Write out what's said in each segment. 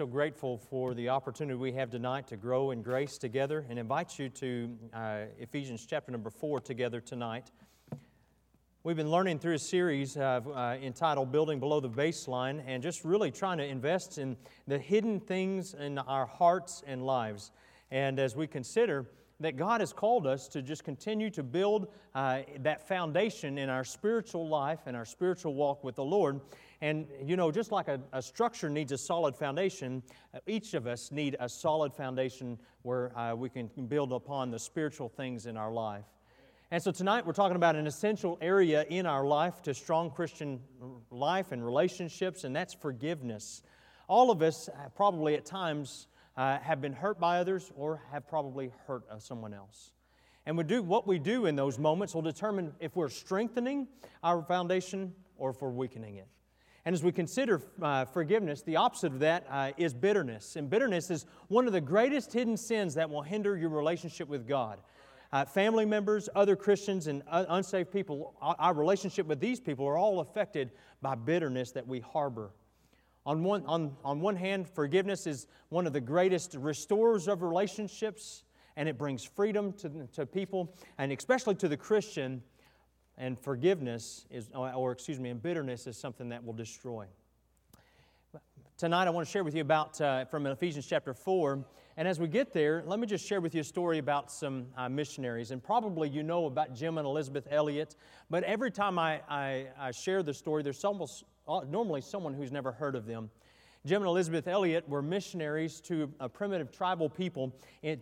so grateful for the opportunity we have tonight to grow in grace together and invite you to uh, Ephesians chapter number four together tonight. We've been learning through a series uh, entitled Building Below the Baseline and just really trying to invest in the hidden things in our hearts and lives. And as we consider that God has called us to just continue to build uh, that foundation in our spiritual life and our spiritual walk with the Lord. And, you know, just like a, a structure needs a solid foundation, uh, each of us need a solid foundation where uh, we can build upon the spiritual things in our life. And so tonight we're talking about an essential area in our life to strong Christian life and relationships, and that's forgiveness. All of us uh, probably at times uh, have been hurt by others or have probably hurt uh, someone else. And we do, what we do in those moments will determine if we're strengthening our foundation or if we're weakening it. And as we consider uh, forgiveness, the opposite of that uh, is bitterness. And bitterness is one of the greatest hidden sins that will hinder your relationship with God. Uh, family members, other Christians, and unsaved people, our relationship with these people are all affected by bitterness that we harbor. On one, on, on one hand, forgiveness is one of the greatest restorers of relationships, and it brings freedom to, to people, and especially to the Christian. And forgiveness is, or excuse me, and bitterness is something that will destroy. Tonight, I want to share with you about uh, from Ephesians chapter 4. And as we get there, let me just share with you a story about some uh, missionaries. And probably you know about Jim and Elisabeth Elliot, but every time I, I, I share the story, there's almost uh, normally someone who's never heard of them. Jim and Elisabeth Elliot were missionaries to a primitive tribal people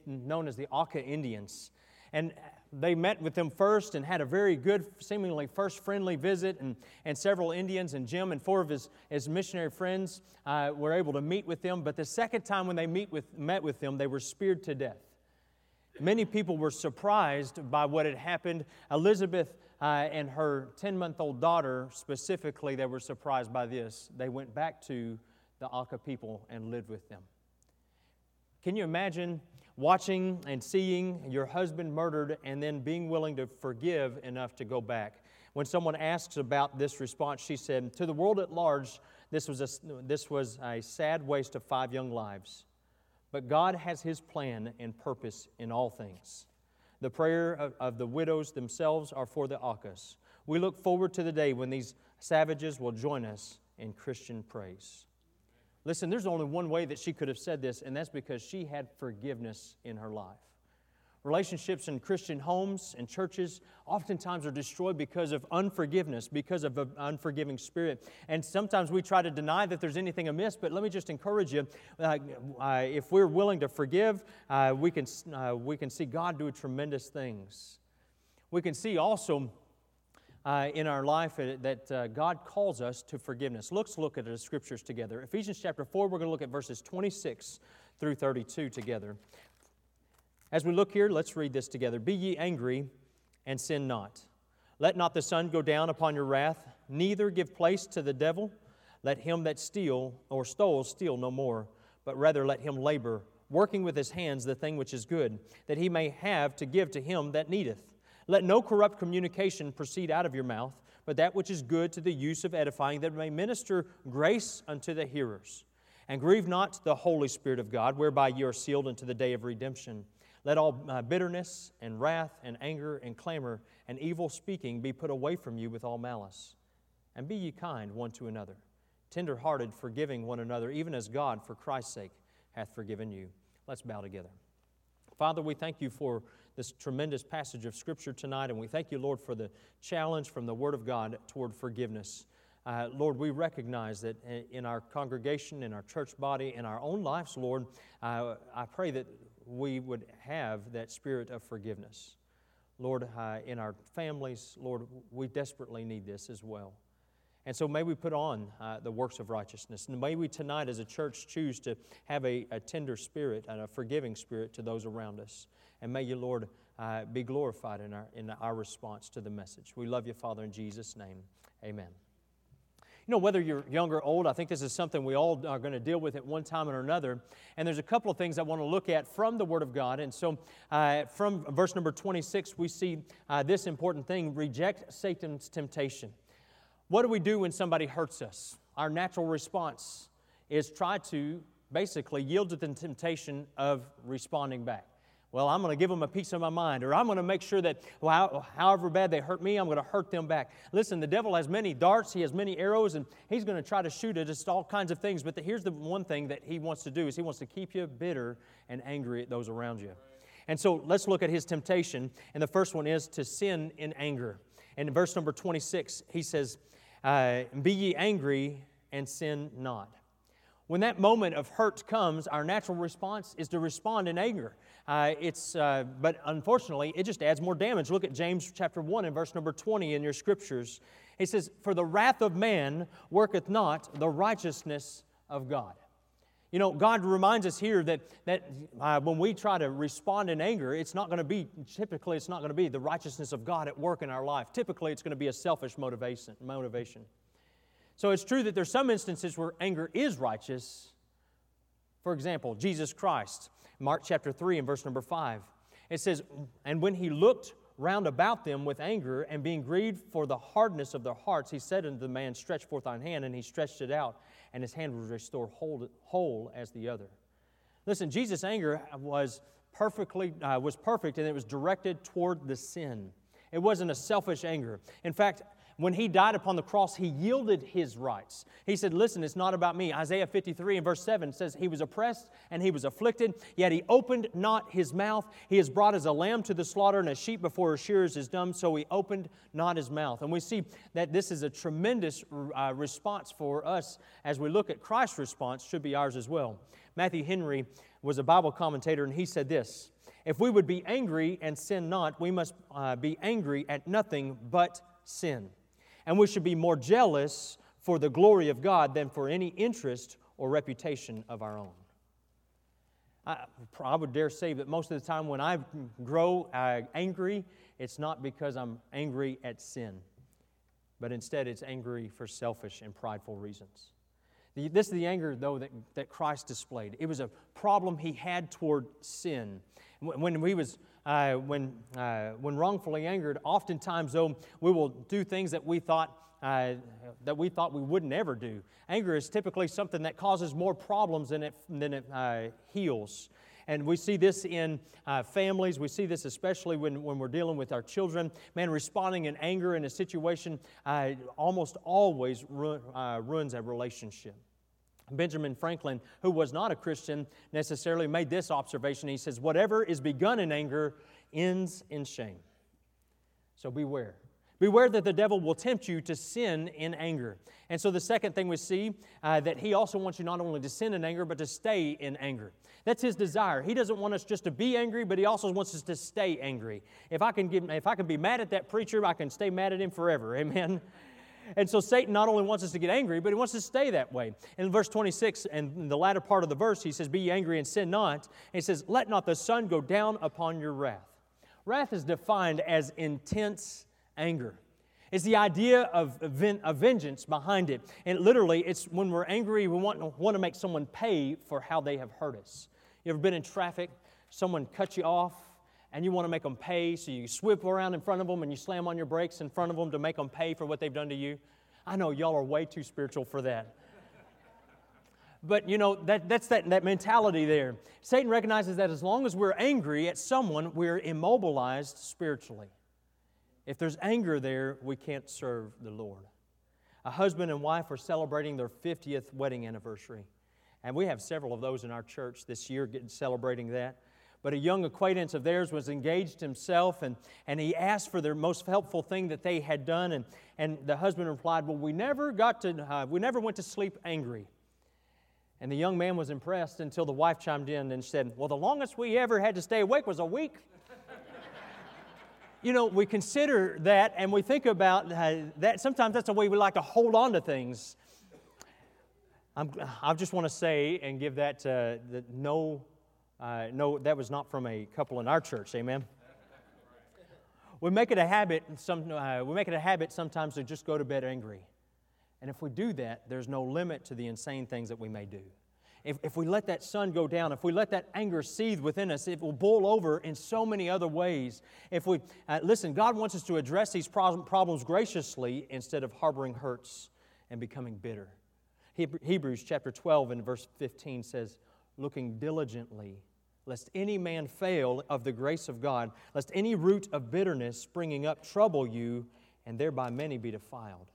known as the Auca Indians. And they met with them first and had a very good, seemingly first friendly visit. And, and several Indians and Jim and four of his, his missionary friends uh, were able to meet with them. But the second time when they meet with, met with them, they were speared to death. Many people were surprised by what had happened. Elisabeth uh, and her 10 month old daughter, specifically, they were surprised by this. They went back to the Auca people and lived with them. Can you imagine watching and seeing your husband murdered and then being willing to forgive enough to go back. When someone asks about this response, she said, To the world at large, this was a, this was a sad waste of five young lives. But God has His plan and purpose in all things. The prayer of, of the widows themselves are for the Aucas. We look forward to the day when these savages will join us in Christian praise. Listen, there's only one way that she could have said this, and that's because she had forgiveness in her life. Relationships in Christian homes and churches oftentimes are destroyed because of unforgiveness, because of an unforgiving spirit. And sometimes we try to deny that there's anything amiss, but let me just encourage you uh, uh, if we're willing to forgive, uh, we, can, uh, we can see God do tremendous things. We can see also uh, in our life uh, that uh, God calls us to forgiveness. Let's look at the scriptures together. Ephesians chapter 4, we're going to look at verses 26 through 32 together. As we look here, let's read this together. Be ye angry and sin not. Let not the sun go down upon your wrath, neither give place to the devil. Let him that steal or stole steal no more, but rather let him labor, working with his hands the thing which is good, that he may have to give to him that needeth. Let no corrupt communication proceed out of your mouth, but that which is good to the use of edifying, that may minister grace unto the hearers. And grieve not the Holy Spirit of God, whereby ye are sealed unto the day of redemption. Let all uh, bitterness and wrath and anger and clamor and evil speaking be put away from you with all malice. And be ye kind one to another, tender hearted, forgiving one another, even as God, for Christ's sake, hath forgiven you. Let's bow together. Father, we thank you for this tremendous passage of Scripture tonight, and we thank you, Lord, for the challenge from the Word of God toward forgiveness. Uh, Lord, we recognize that in our congregation, in our church body, in our own lives, Lord, uh, I pray that we would have that spirit of forgiveness. Lord, uh, in our families, Lord, we desperately need this as well. And so may we put on uh, the works of righteousness. And may we tonight as a church choose to have a, a tender spirit and a forgiving spirit to those around us. And may you, Lord, uh, be glorified in our, in our response to the message. We love you, Father, in Jesus' name. Amen. You know, whether you're young or old, I think this is something we all are going to deal with at one time or another. And there's a couple of things I want to look at from the Word of God. And so, uh, from verse number 26, we see uh, this important thing reject Satan's temptation. What do we do when somebody hurts us? Our natural response is try to basically yield to the temptation of responding back. Well, I'm going to give them a piece of my mind, or I'm going to make sure that well, however bad they hurt me, I'm going to hurt them back. Listen, the devil has many darts, he has many arrows, and he's going to try to shoot at us all kinds of things. But the, here's the one thing that he wants to do is he wants to keep you bitter and angry at those around you. And so let's look at his temptation. And the first one is to sin in anger. And in verse number 26, he says, uh, Be ye angry and sin not. When that moment of hurt comes, our natural response is to respond in anger. Uh, it's, uh, but unfortunately, it just adds more damage. Look at James chapter 1 and verse number 20 in your scriptures. He says, For the wrath of man worketh not the righteousness of God. You know, God reminds us here that, that uh, when we try to respond in anger, it's not going to be, typically, it's not going to be the righteousness of God at work in our life. Typically, it's going to be a selfish motivation. motivation. So it's true that there's some instances where anger is righteous. For example, Jesus Christ, Mark chapter 3 and verse number 5. It says, And when he looked round about them with anger, and being grieved for the hardness of their hearts, he said unto the man, Stretch forth thine hand, and he stretched it out, and his hand was restored whole, whole as the other. Listen, Jesus' anger was perfectly uh, was perfect, and it was directed toward the sin. It wasn't a selfish anger. In fact, when he died upon the cross, he yielded his rights. He said, Listen, it's not about me. Isaiah 53 and verse 7 says, He was oppressed and he was afflicted, yet he opened not his mouth. He is brought as a lamb to the slaughter, and a sheep before her shearers is dumb, so he opened not his mouth. And we see that this is a tremendous uh, response for us as we look at Christ's response, should be ours as well. Matthew Henry was a Bible commentator, and he said this If we would be angry and sin not, we must uh, be angry at nothing but sin and we should be more jealous for the glory of God than for any interest or reputation of our own. I, I would dare say that most of the time when I grow uh, angry, it's not because I'm angry at sin, but instead it's angry for selfish and prideful reasons. The, this is the anger, though, that, that Christ displayed. It was a problem he had toward sin. When he was uh, when, uh, when wrongfully angered, oftentimes, though, we will do things that we thought uh, that we thought we would never do. Anger is typically something that causes more problems than it, than it uh, heals. And we see this in uh, families. We see this especially when, when we're dealing with our children. Man, responding in anger in a situation uh, almost always ru- ruins a relationship. Benjamin Franklin, who was not a Christian necessarily, made this observation. He says, Whatever is begun in anger ends in shame. So beware. Beware that the devil will tempt you to sin in anger. And so, the second thing we see uh, that he also wants you not only to sin in anger, but to stay in anger. That's his desire. He doesn't want us just to be angry, but he also wants us to stay angry. If I can, give, if I can be mad at that preacher, I can stay mad at him forever. Amen. And so Satan not only wants us to get angry, but he wants us to stay that way. In verse 26, and in the latter part of the verse, he says, Be angry and sin not. And he says, Let not the sun go down upon your wrath. Wrath is defined as intense anger. It's the idea of, of vengeance behind it. And literally, it's when we're angry, we want, want to make someone pay for how they have hurt us. You ever been in traffic? Someone cut you off, and you want to make them pay, so you sweep around in front of them and you slam on your brakes in front of them to make them pay for what they've done to you. I know y'all are way too spiritual for that. But you know, that, that's that, that mentality there. Satan recognizes that as long as we're angry at someone, we're immobilized spiritually. If there's anger there, we can't serve the Lord. A husband and wife are celebrating their 50th wedding anniversary. And we have several of those in our church this year getting, celebrating that. But a young acquaintance of theirs was engaged himself, and, and he asked for the most helpful thing that they had done. And, and the husband replied, Well, we never got to, uh, we never went to sleep angry. And the young man was impressed until the wife chimed in and said, Well, the longest we ever had to stay awake was a week. you know, we consider that and we think about uh, that. Sometimes that's the way we like to hold on to things. I'm, i just want to say and give that, uh, that no uh, no, that was not from a couple in our church. Amen. We make it a habit. Some, uh, we make it a habit sometimes to just go to bed angry, and if we do that, there's no limit to the insane things that we may do. If, if we let that sun go down, if we let that anger seethe within us, it will boil over in so many other ways. If we uh, listen, God wants us to address these problems graciously instead of harboring hurts and becoming bitter. Hebrews chapter 12 and verse 15 says, looking diligently, lest any man fail of the grace of God, lest any root of bitterness springing up trouble you, and thereby many be defiled.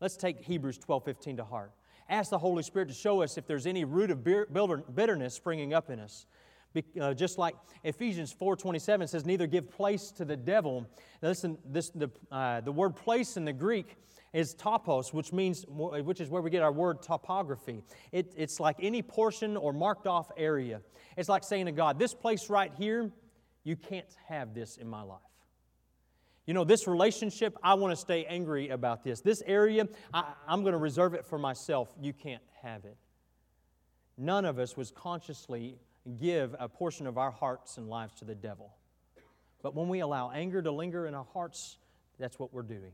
Let's take Hebrews 12 15 to heart. Ask the Holy Spirit to show us if there's any root of bitterness springing up in us. Uh, just like Ephesians 4.27 says, neither give place to the devil. Now listen, this, the, uh, the word place in the Greek is topos, which means, which is where we get our word topography. It, it's like any portion or marked off area. It's like saying to God, this place right here, you can't have this in my life. You know, this relationship, I want to stay angry about this. This area, I, I'm going to reserve it for myself. You can't have it. None of us was consciously give a portion of our hearts and lives to the devil. But when we allow anger to linger in our hearts, that's what we're doing.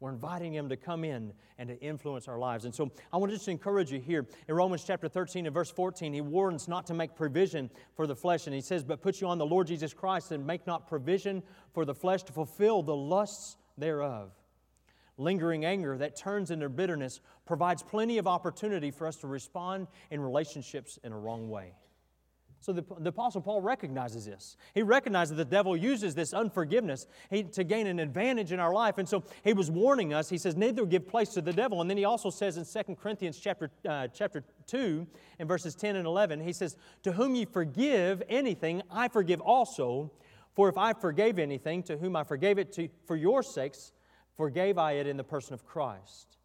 We're inviting him to come in and to influence our lives. And so I want to just encourage you here. In Romans chapter 13 and verse 14, he warns not to make provision for the flesh. And he says, But put you on the Lord Jesus Christ and make not provision for the flesh to fulfill the lusts thereof. Lingering anger that turns into bitterness provides plenty of opportunity for us to respond in relationships in a wrong way. So the, the, Apostle Paul recognizes this. He recognizes the devil uses this unforgiveness to gain an advantage in our life. And so he was warning us. He says, neither give place to the devil. And then he also says in 2 Corinthians chapter, uh, chapter 2, in verses 10 and 11, he says, To whom ye forgive anything, I forgive also. For if I forgave anything, to whom I forgave it to, for your sakes, forgave I it in the person of Christ.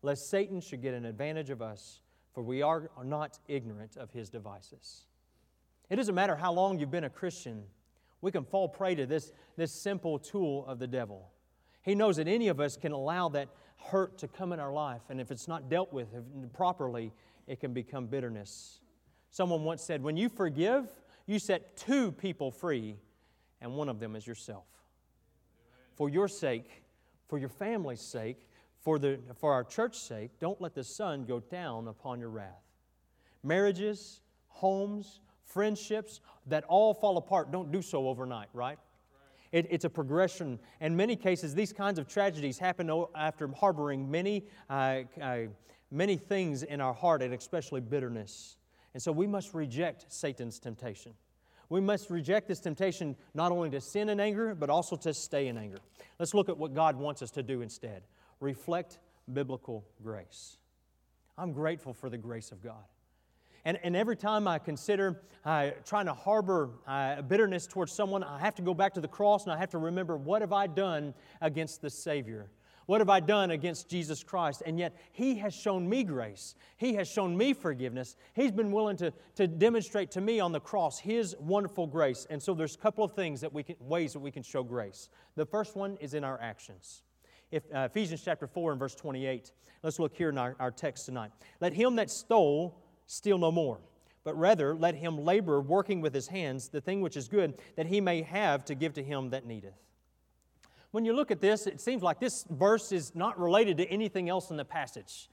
Lest Satan should get an advantage of us, for we are not ignorant of his devices. It doesn't matter how long you've been a Christian, we can fall prey to this, this simple tool of the devil. He knows that any of us can allow that hurt to come in our life, and if it's not dealt with properly, it can become bitterness. Someone once said, When you forgive, you set two people free, and one of them is yourself. For your sake, for your family's sake, for, the, for our church's sake, don't let the sun go down upon your wrath. Marriages, homes, friendships that all fall apart don't do so overnight, right? It, it's a progression. In many cases, these kinds of tragedies happen after harboring many, uh, uh, many things in our heart, and especially bitterness. And so we must reject Satan's temptation. We must reject this temptation not only to sin in anger, but also to stay in anger. Let's look at what God wants us to do instead reflect biblical grace. I'm grateful for the grace of God. And, and every time I consider uh, trying to harbor uh, bitterness towards someone, I have to go back to the cross and I have to remember what have I done against the Savior? What have I done against Jesus Christ? And yet, He has shown me grace. He has shown me forgiveness. He's been willing to, to demonstrate to me on the cross His wonderful grace. And so, there's a couple of things that we can, ways that we can show grace. The first one is in our actions. If, uh, Ephesians chapter 4 and verse 28. Let's look here in our, our text tonight. Let him that stole steal no more, but rather let him labor, working with his hands, the thing which is good, that he may have to give to him that needeth. When you look at this, it seems like this verse is not related to anything else in the passage.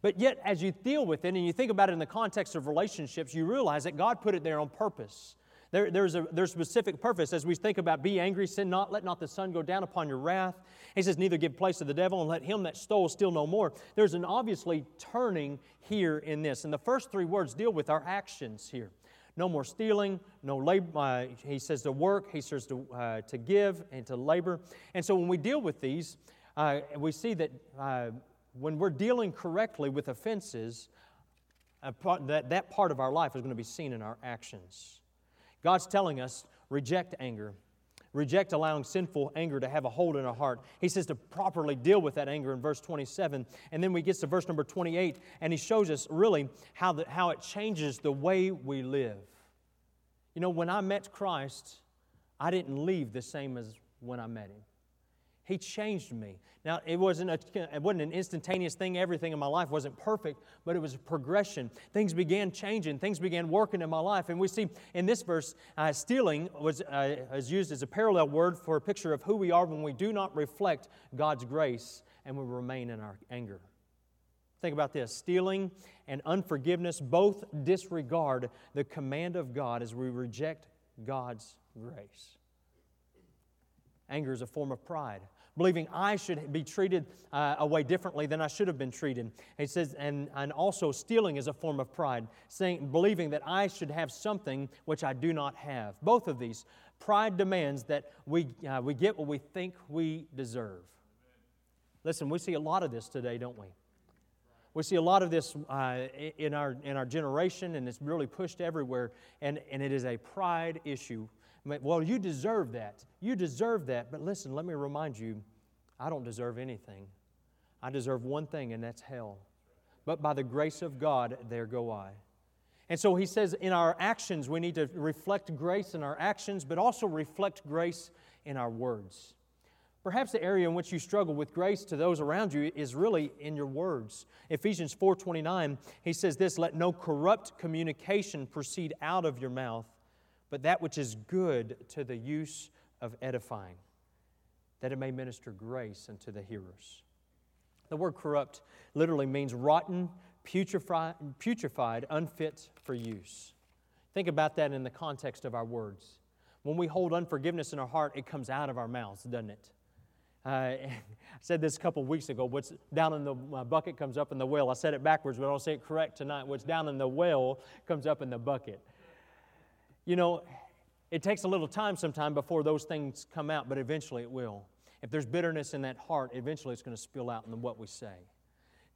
But yet, as you deal with it and you think about it in the context of relationships, you realize that God put it there on purpose. There, there's, a, there's specific purpose as we think about be angry, sin not, let not the sun go down upon your wrath. He says, neither give place to the devil and let him that stole steal no more. There's an obviously turning here in this. And the first three words deal with our actions here. No more stealing, no labor. Uh, he says to work, he says to, uh, to give and to labor. And so when we deal with these, uh, we see that uh, when we're dealing correctly with offenses, part, that, that part of our life is going to be seen in our actions. God's telling us reject anger. Reject allowing sinful anger to have a hold in our heart. He says to properly deal with that anger in verse 27. And then we get to verse number 28, and he shows us really how, the, how it changes the way we live. You know, when I met Christ, I didn't leave the same as when I met him. He changed me. Now, it wasn't, a, it wasn't an instantaneous thing. Everything in my life wasn't perfect, but it was a progression. Things began changing. Things began working in my life. And we see in this verse, uh, stealing was, uh, was used as a parallel word for a picture of who we are when we do not reflect God's grace and we remain in our anger. Think about this stealing and unforgiveness both disregard the command of God as we reject God's grace. Anger is a form of pride. Believing I should be treated uh, a way differently than I should have been treated. He says, and, and also stealing is a form of pride, saying, believing that I should have something which I do not have. Both of these, pride demands that we, uh, we get what we think we deserve. Listen, we see a lot of this today, don't we? We see a lot of this uh, in, our, in our generation, and it's really pushed everywhere, and, and it is a pride issue. Well, you deserve that. You deserve that. But listen, let me remind you I don't deserve anything. I deserve one thing, and that's hell. But by the grace of God, there go I. And so he says in our actions, we need to reflect grace in our actions, but also reflect grace in our words. Perhaps the area in which you struggle with grace to those around you is really in your words. Ephesians 4:29, he says this, let no corrupt communication proceed out of your mouth, but that which is good to the use of edifying, that it may minister grace unto the hearers. The word corrupt literally means rotten, putrefied, putrefied, unfit for use. Think about that in the context of our words. When we hold unforgiveness in our heart, it comes out of our mouths, doesn't it? Uh, I said this a couple weeks ago. What's down in the bucket comes up in the well. I said it backwards, but I don't say it correct tonight. What's down in the well comes up in the bucket. You know, it takes a little time sometime before those things come out, but eventually it will. If there's bitterness in that heart, eventually it's going to spill out in what we say.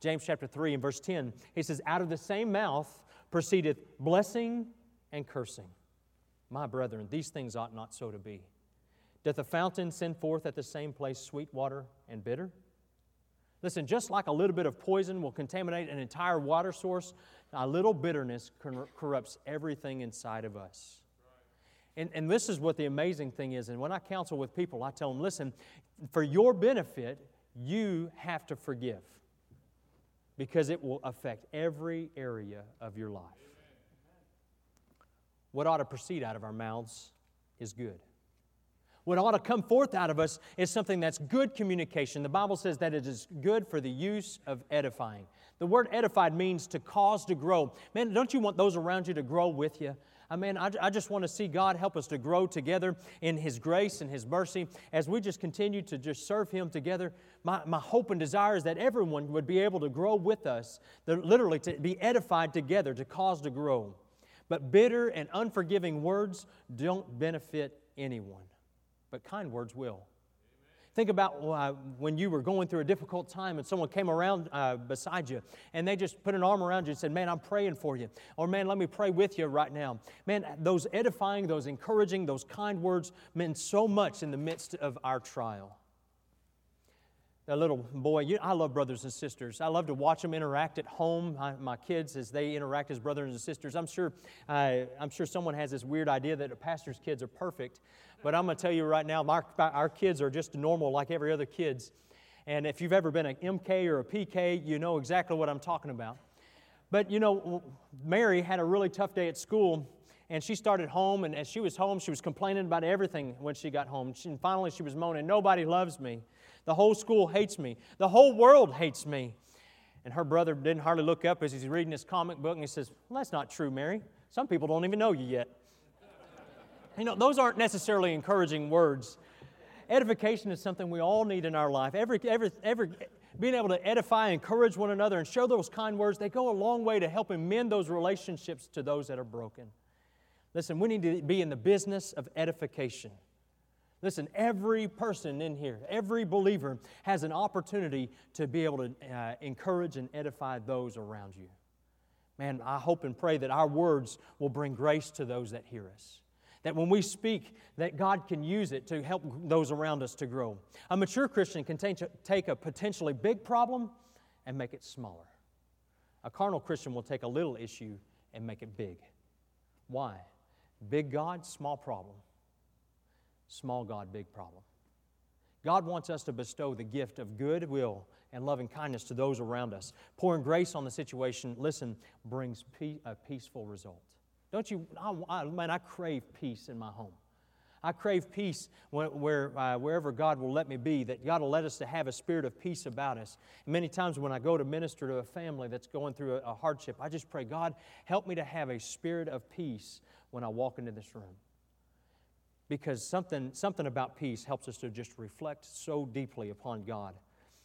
James chapter 3 and verse 10, he says, Out of the same mouth proceedeth blessing and cursing. My brethren, these things ought not so to be. Doth a fountain send forth at the same place sweet water and bitter? Listen, just like a little bit of poison will contaminate an entire water source, a little bitterness corrupts everything inside of us. And, and this is what the amazing thing is. And when I counsel with people, I tell them, listen, for your benefit, you have to forgive because it will affect every area of your life. What ought to proceed out of our mouths is good. What ought to come forth out of us is something that's good communication. The Bible says that it is good for the use of edifying. The word edified means to cause to grow. Man, don't you want those around you to grow with you? I mean, I, I just want to see God help us to grow together in His grace and His mercy as we just continue to just serve Him together. My, my hope and desire is that everyone would be able to grow with us, literally to be edified together, to cause to grow. But bitter and unforgiving words don't benefit anyone but kind words will. Think about uh, when you were going through a difficult time and someone came around uh, beside you and they just put an arm around you and said, Man, I'm praying for you. Or, Man, let me pray with you right now. Man, those edifying, those encouraging, those kind words meant so much in the midst of our trial a little boy. You, I love brothers and sisters. I love to watch them interact at home. I, my kids, as they interact as brothers and sisters. I'm sure, uh, I'm sure someone has this weird idea that a pastor's kids are perfect, but I'm going to tell you right now, my, our kids are just normal like every other kids. And if you've ever been an MK or a PK, you know exactly what I'm talking about. But you know, Mary had a really tough day at school, and she started home. And as she was home, she was complaining about everything when she got home. And finally, she was moaning, "Nobody loves me." The whole school hates me. The whole world hates me. And her brother didn't hardly look up as he's reading his comic book and he says, well, That's not true, Mary. Some people don't even know you yet. You know, those aren't necessarily encouraging words. Edification is something we all need in our life. Every, every, every, being able to edify, encourage one another, and show those kind words, they go a long way to helping mend those relationships to those that are broken. Listen, we need to be in the business of edification. Listen, every person in here, every believer has an opportunity to be able to uh, encourage and edify those around you. Man, I hope and pray that our words will bring grace to those that hear us. That when we speak, that God can use it to help those around us to grow. A mature Christian can take a potentially big problem and make it smaller. A carnal Christian will take a little issue and make it big. Why? Big God, small problem. Small God, big problem. God wants us to bestow the gift of goodwill and loving kindness to those around us. Pouring grace on the situation, listen, brings a peaceful result. Don't you, I, I, man, I crave peace in my home. I crave peace where, where uh, wherever God will let me be, that God will let us to have a spirit of peace about us. And many times when I go to minister to a family that's going through a, a hardship, I just pray, God, help me to have a spirit of peace when I walk into this room because something, something about peace helps us to just reflect so deeply upon God.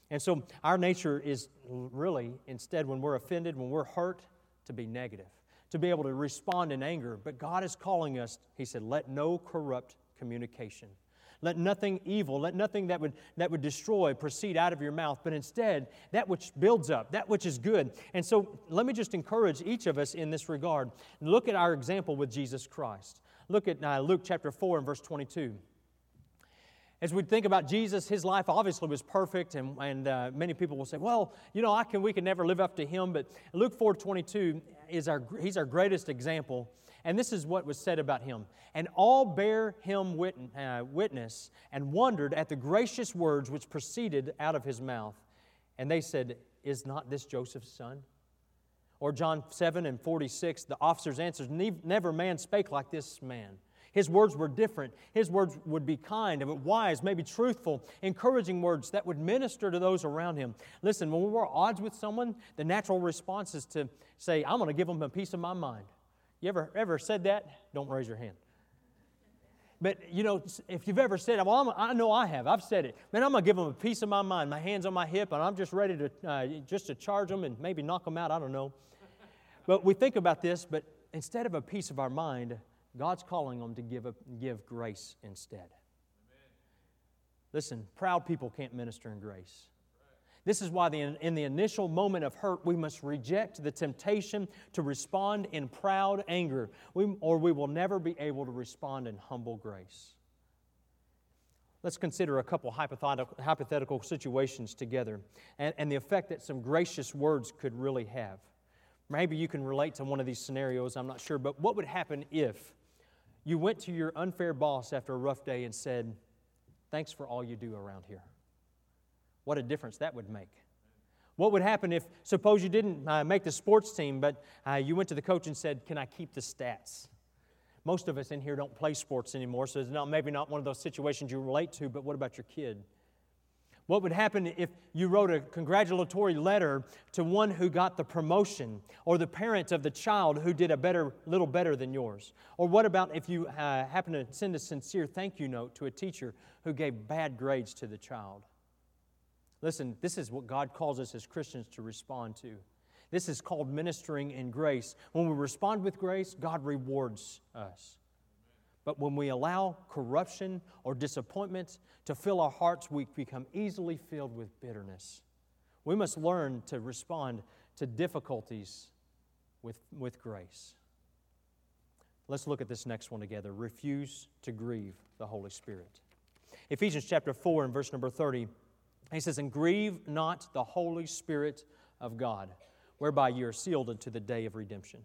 And so our nature is really, instead, when we're offended, when we're hurt, to be negative, to be able to respond in anger. But God is calling us, He said, let no corrupt communication. Let nothing evil, let nothing that would, that would destroy proceed out of your mouth, but instead that which builds up, that which is good. And so let me just encourage each of us in this regard. Look at our example with Jesus Christ. Look at uh, Luke chapter 4 and verse 22. As we think about Jesus, his life obviously was perfect, and, and uh, many people will say, well, you know, I can, we can never live up to him. But Luke 4 22 is our, he's our greatest example. And this is what was said about him. And all bear him wit, uh, witness and wondered at the gracious words which proceeded out of his mouth. And they said, Is not this Joseph's son? Or John 7 and 46, the officers answered, Never man spake like this man. His words were different. His words would be kind, but wise, maybe truthful, encouraging words that would minister to those around him. Listen, when we're at odds with someone, the natural response is to say, I'm going to give them a piece of my mind. You ever, ever said that? Don't raise your hand. But you know, if you've ever said, well, i know I have. I've said it. Man, I'm gonna give them a piece of my mind. My hands on my hip, and I'm just ready to uh, just to charge them and maybe knock them out. I don't know. But we think about this, but instead of a piece of our mind, God's calling them to give, a, give grace instead. Amen. Listen, proud people can't minister in grace. This is why, the, in the initial moment of hurt, we must reject the temptation to respond in proud anger, we, or we will never be able to respond in humble grace. Let's consider a couple hypothetical, situations together and, and the effect that some gracious words could really have. Maybe you can relate to one of these scenarios, I'm not sure, but what would happen if you went to your unfair boss after a rough day and said, Thanks for all you do around here? What a difference that would make. What would happen if, suppose you didn't uh, make the sports team, but uh, you went to the coach and said, Can I keep the stats? Most of us in here don't play sports anymore, so it's not, maybe not one of those situations you relate to, but what about your kid? What would happen if you wrote a congratulatory letter to one who got the promotion or the parent of the child who did a better, little better than yours? Or what about if you uh, happen to send a sincere thank you note to a teacher who gave bad grades to the child? Listen, this is what God calls us as Christians to respond to. This is called ministering in grace. When we respond with grace, God rewards us. But when we allow corruption or disappointment to fill our hearts, we become easily filled with bitterness. We must learn to respond to difficulties with, with grace. Let's look at this next one together. Refuse to grieve the Holy Spirit. Ephesians chapter 4 and verse number 30, he says, And grieve not the Holy Spirit of God, whereby you are sealed unto the day of redemption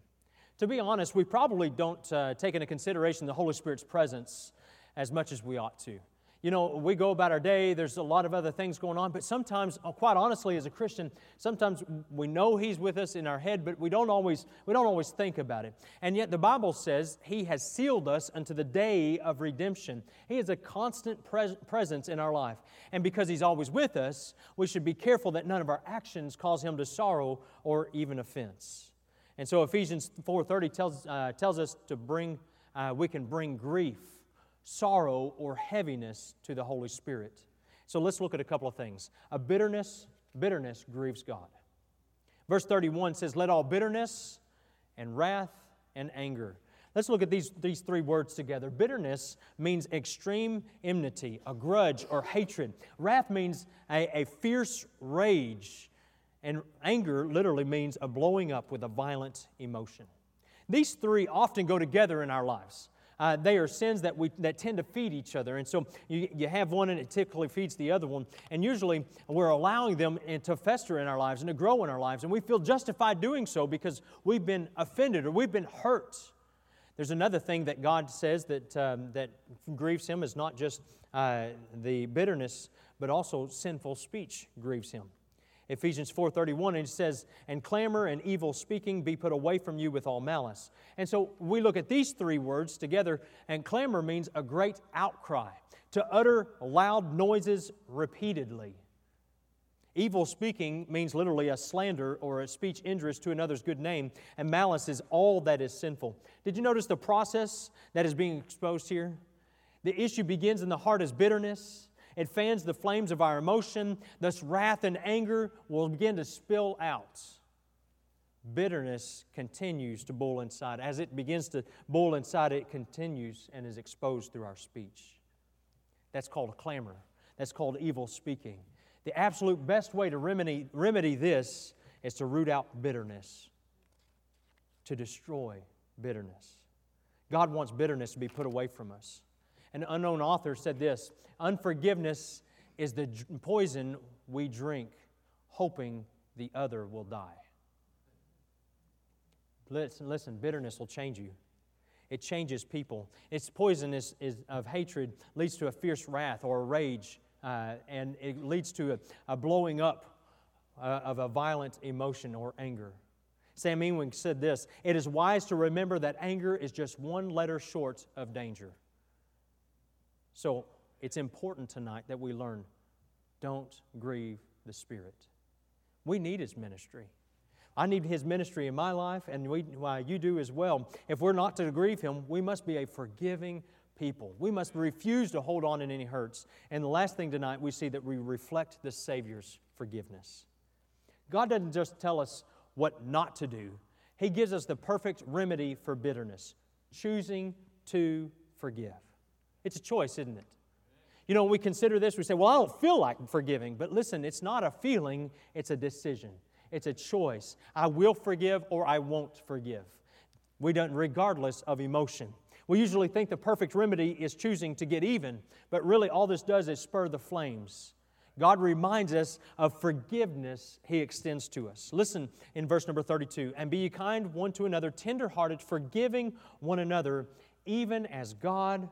to be honest, we probably don't uh, take into consideration the Holy Spirit's presence as much as we ought to. You know, we go about our day, there's a lot of other things going on, but sometimes, uh, quite honestly, as a Christian, sometimes we know He's with us in our head, but we don't always, we don't always think about it. And yet the Bible says He has sealed us unto the day of redemption. He is a constant pres- presence in our life. And because He's always with us, we should be careful that none of our actions cause Him to sorrow or even offense. And so Ephesians 4.30 tells, uh, tells us to bring, uh, we can bring grief, sorrow, or heaviness to the Holy Spirit. So let's look at a couple of things. A bitterness, bitterness grieves God. Verse 31 says, Let all bitterness and wrath and anger. Let's look at these, these three words together. Bitterness means extreme enmity, a grudge or hatred. Wrath means a, a fierce rage and anger literally means a blowing up with a violent emotion. These three often go together in our lives. Uh, they are sins that, we, that tend to feed each other. And so you, you have one and it typically feeds the other one. And usually we're allowing them to fester in our lives and to grow in our lives. And we feel justified doing so because we've been offended or we've been hurt. There's another thing that God says that, um, that grieves him is not just uh, the bitterness, but also sinful speech grieves him. Ephesians 4:31 and it says and clamor and evil speaking be put away from you with all malice. And so we look at these three words together and clamor means a great outcry, to utter loud noises repeatedly. Evil speaking means literally a slander or a speech injurious to another's good name, and malice is all that is sinful. Did you notice the process that is being exposed here? The issue begins in the heart as bitterness. It fans the flames of our emotion. Thus, wrath and anger will begin to spill out. Bitterness continues to boil inside. As it begins to boil inside, it continues and is exposed through our speech. That's called a clamor. That's called evil speaking. The absolute best way to remedy, remedy this is to root out bitterness, to destroy bitterness. God wants bitterness to be put away from us. An unknown author said this Unforgiveness is the poison we drink, hoping the other will die. Listen, listen bitterness will change you. It changes people. Its poison is, is of hatred leads to a fierce wrath or a rage, uh, and it leads to a, a blowing up uh, of a violent emotion or anger. Sam Ewing said this It is wise to remember that anger is just one letter short of danger. So it's important tonight that we learn don't grieve the Spirit. We need His ministry. I need His ministry in my life, and we, you do as well. If we're not to grieve Him, we must be a forgiving people. We must refuse to hold on in any hurts. And the last thing tonight, we see that we reflect the Savior's forgiveness. God doesn't just tell us what not to do, He gives us the perfect remedy for bitterness choosing to forgive. It's a choice, isn't it? You know, when we consider this, we say, well, I don't feel like forgiving. But listen, it's not a feeling, it's a decision. It's a choice. I will forgive or I won't forgive. We don't, regardless of emotion. We usually think the perfect remedy is choosing to get even, but really all this does is spur the flames. God reminds us of forgiveness He extends to us. Listen in verse number 32 And be ye kind one to another, tenderhearted, forgiving one another, even as God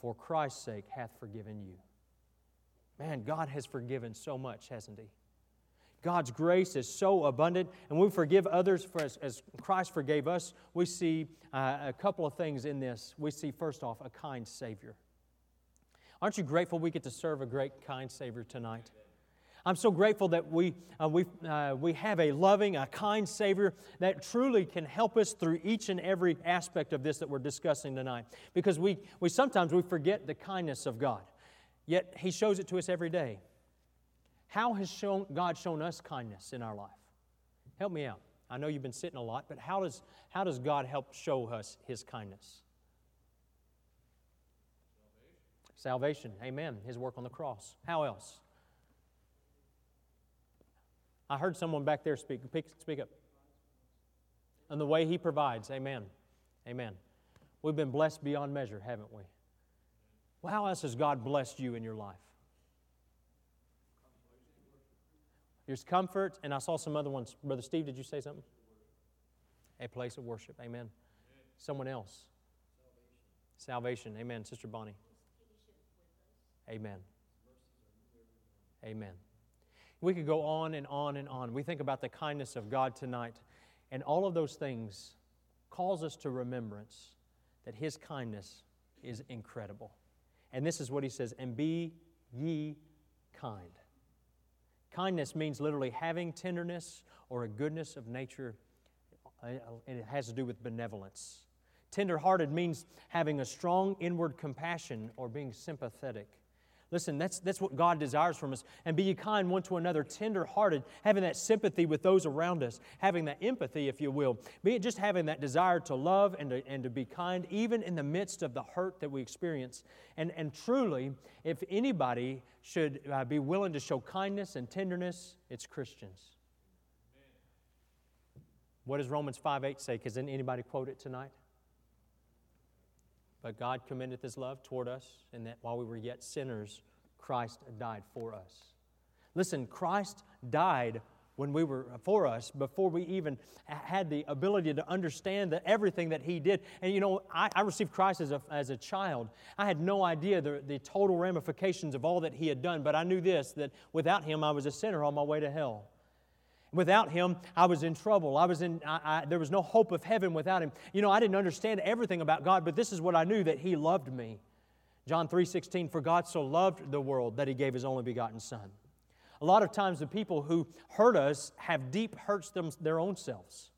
for Christ's sake, hath forgiven you. Man, God has forgiven so much, hasn't He? God's grace is so abundant, and we forgive others for as, as Christ forgave us. We see uh, a couple of things in this. We see, first off, a kind Savior. Aren't you grateful we get to serve a great, kind Savior tonight? I'm so grateful that we, uh, we, uh, we have a loving, a kind Savior that truly can help us through each and every aspect of this that we're discussing tonight. Because we, we sometimes we forget the kindness of God, yet He shows it to us every day. How has shown, God shown us kindness in our life? Help me out. I know you've been sitting a lot, but how does, how does God help show us His kindness? Salvation. Salvation. Amen. His work on the cross. How else? I heard someone back there speak. Speak up. And the way He provides. Amen. Amen. We've been blessed beyond measure, haven't we? Well, how else has God blessed you in your life? There's comfort, and I saw some other ones. Brother Steve, did you say something? A place of worship. Amen. Someone else. Salvation. Amen. Sister Bonnie. Amen. Amen. We could go on and on and on. We think about the kindness of God tonight, and all of those things calls us to remembrance that His kindness is incredible. And this is what He says, and be ye kind. Kindness means literally having tenderness or a goodness of nature, and it has to do with benevolence. Tenderhearted means having a strong inward compassion or being sympathetic. Listen, that's, that's what God desires from us. And be kind one to another, tender hearted, having that sympathy with those around us, having that empathy, if you will. Be it just having that desire to love and to, and to be kind, even in the midst of the hurt that we experience. And, and truly, if anybody should uh, be willing to show kindness and tenderness, it's Christians. What does Romans 5 8 say? Can anybody quote it tonight? But God commendeth his love toward us, and that while we were yet sinners, Christ died for us. Listen, Christ died when we were uh, for us before we even had the ability to understand that everything that he did. And you know i, I received christ as a, as a child. I had no idea the, the total ramifications of all that he had done but i knew this that without him i was a sinner on my way to hell Without him, I was in trouble. I was in, I, I, there was no hope of heaven without him. You know, I didn't understand everything about God, but this is what I knew that he loved me. John 3:16, for God so loved the world that he gave his only begotten Son. A lot of times, the people who hurt us have deep hurts them, their own selves.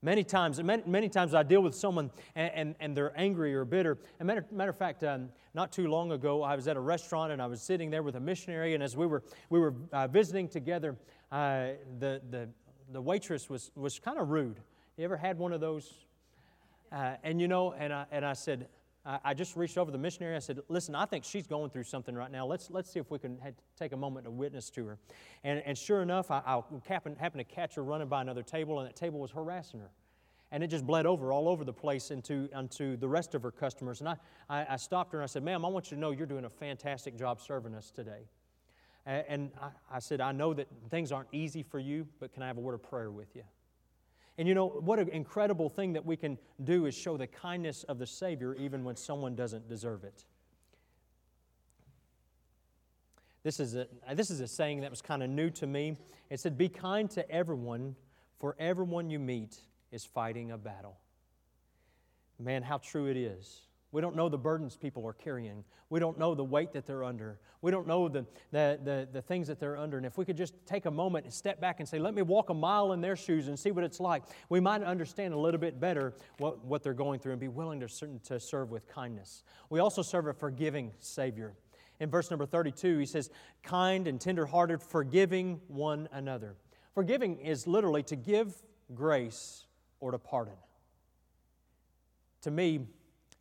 Many times, many, many times I deal with someone and, and, and they're angry or bitter. And matter, matter of fact, um, not too long ago, I was at a restaurant and I was sitting there with a missionary. And as we were, we were uh, visiting together, uh, the, the, the waitress was, was kind of rude. You ever had one of those? Uh, and you know, and I, and I said, I just reached over the missionary. I said, Listen, I think she's going through something right now. Let's, let's see if we can take a moment to witness to her. And, and sure enough, I, I happened, happened to catch her running by another table, and that table was harassing her. And it just bled over all over the place into, into the rest of her customers. And I, I, I stopped her and I said, Ma'am, I want you to know you're doing a fantastic job serving us today. And, and I, I said, I know that things aren't easy for you, but can I have a word of prayer with you? And you know, what an incredible thing that we can do is show the kindness of the Savior even when someone doesn't deserve it. This is a, this is a saying that was kind of new to me. It said, Be kind to everyone, for everyone you meet is fighting a battle. Man, how true it is. We don't know the burdens people are carrying. We don't know the weight that they're under. We don't know the, the, the, the, things that they're under. And if we could just take a moment and step back and say, let me walk a mile in their shoes and see what it's like, we might understand a little bit better what, what they're going through and be willing to, to serve with kindness. We also serve a forgiving Savior. In verse number 32, he says, kind and tenderhearted, forgiving one another. Forgiving is literally to give grace or to pardon. To me,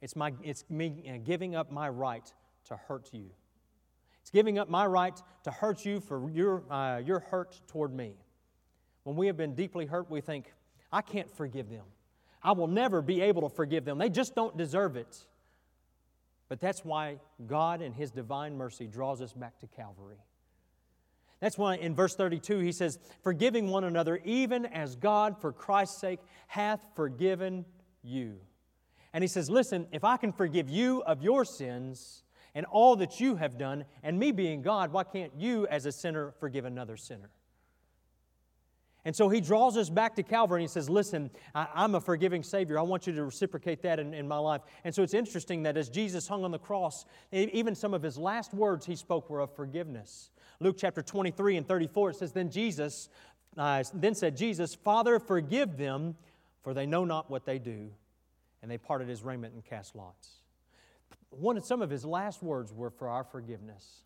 it's, my, it's me uh, giving up my right to hurt you. It's giving up my right to hurt you for your, uh, your hurt toward me. When we have been deeply hurt, we think, I can't forgive them. I will never be able to forgive them. They just don't deserve it. But that's why God, in His divine mercy, draws us back to Calvary. That's why in verse 32 he says, Forgiving one another, even as God, for Christ's sake, hath forgiven you. And he says, Listen, if I can forgive you of your sins and all that you have done, and me being God, why can't you, as a sinner, forgive another sinner? And so he draws us back to Calvary and he says, Listen, I, am a forgiving Savior. I want you to reciprocate that in, in, my life. And so it's interesting that as Jesus hung on the cross, even some of his last words he spoke were of forgiveness. Luke chapter 23 and 34, it says, Then Jesus, uh, then said Jesus, Father, forgive them, for they know not what they do and they parted his raiment and cast lots. One of some of his last words were for our forgiveness.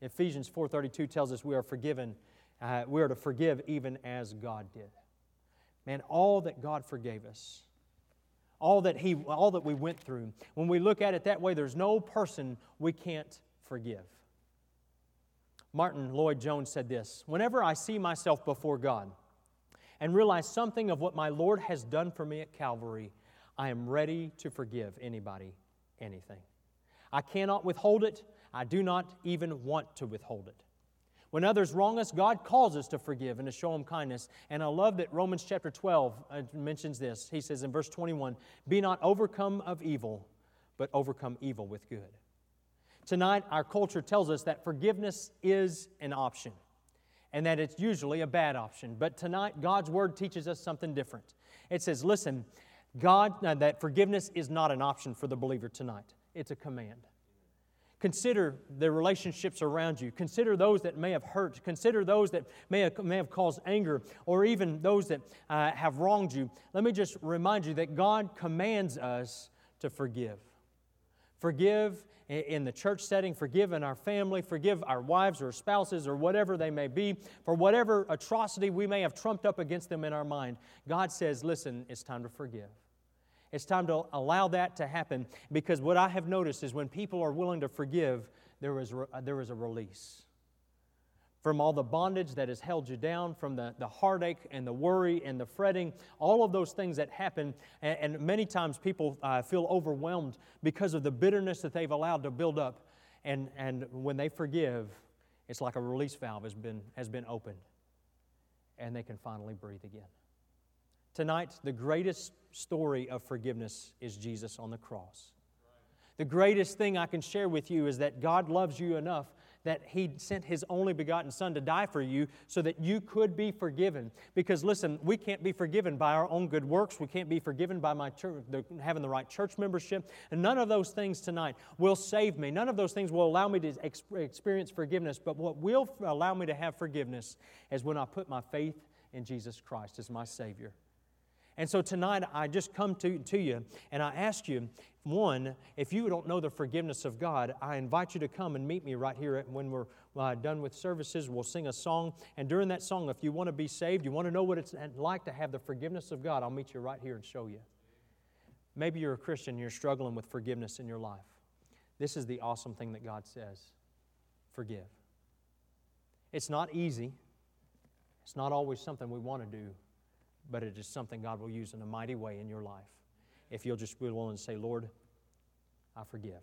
Ephesians 4:32 tells us we are forgiven. Uh, we are to forgive even as God did. Man, all that God forgave us, all that He, all that we went through. When we look at it that way, there's no person we can't forgive. Martyn Lloyd-Jones said this: "Whenever I see myself before God and realize something of what my Lord has done for me at Calvary." I am ready to forgive anybody anything. I cannot withhold it. I do not even want to withhold it. When others wrong us, God calls us to forgive and to show them kindness. And I love that Romans chapter 12 uh, mentions this. He says in verse 21 Be not overcome of evil, but overcome evil with good. Tonight, our culture tells us that forgiveness is an option and that it's usually a bad option. But tonight, God's word teaches us something different. It says, Listen, God, uh, that forgiveness is not an option for the believer tonight, it's a command. Consider the relationships around you. Consider those that may have hurt. Consider those that may have, may have caused anger or even those that uh, have wronged you. Let me just remind you that God commands us to forgive. Forgive in the church setting, forgive in our family, forgive our wives or spouses or whatever they may be, for whatever atrocity we may have trumped up against them in our mind. God says, listen, it's time to forgive. It's time to allow that to happen because what I have noticed is when people are willing to forgive, there is, there is a release from all the bondage that has held you down, from the, the heartache and the worry and the fretting, all of those things that happen. And, and many times people uh, feel overwhelmed because of the bitterness that they've allowed to build up. And, and when they forgive, it's like a release valve has been, has been opened, and they can finally breathe again. Tonight, the greatest story of forgiveness is Jesus on the cross. The greatest thing I can share with you is that God loves you enough that He sent His only begotten Son to die for you so that you could be forgiven. Because listen, we can't be forgiven by our own good works. We can't be forgiven by my church, the, having the right church membership. And none of those things tonight will save me. None of those things will allow me to ex- experience forgiveness. But what will allow me to have forgiveness is when I put my faith in Jesus Christ as my Savior. And so tonight I just come to, to you and I ask you, one, if you don't know the forgiveness of God, I invite you to come and meet me right here at, when we're uh, done with services. We'll sing a song. And during that song, if you want to be saved, you want to know what it's like to have the forgiveness of God, I'll meet you right here and show you. Maybe you're a Christian, and you're struggling with forgiveness in your life. This is the awesome thing that God says forgive. It's not easy, it's not always something we want to do, but it is something God will use in a mighty way in your life if you'll just be willing to say, Lord, I forgive.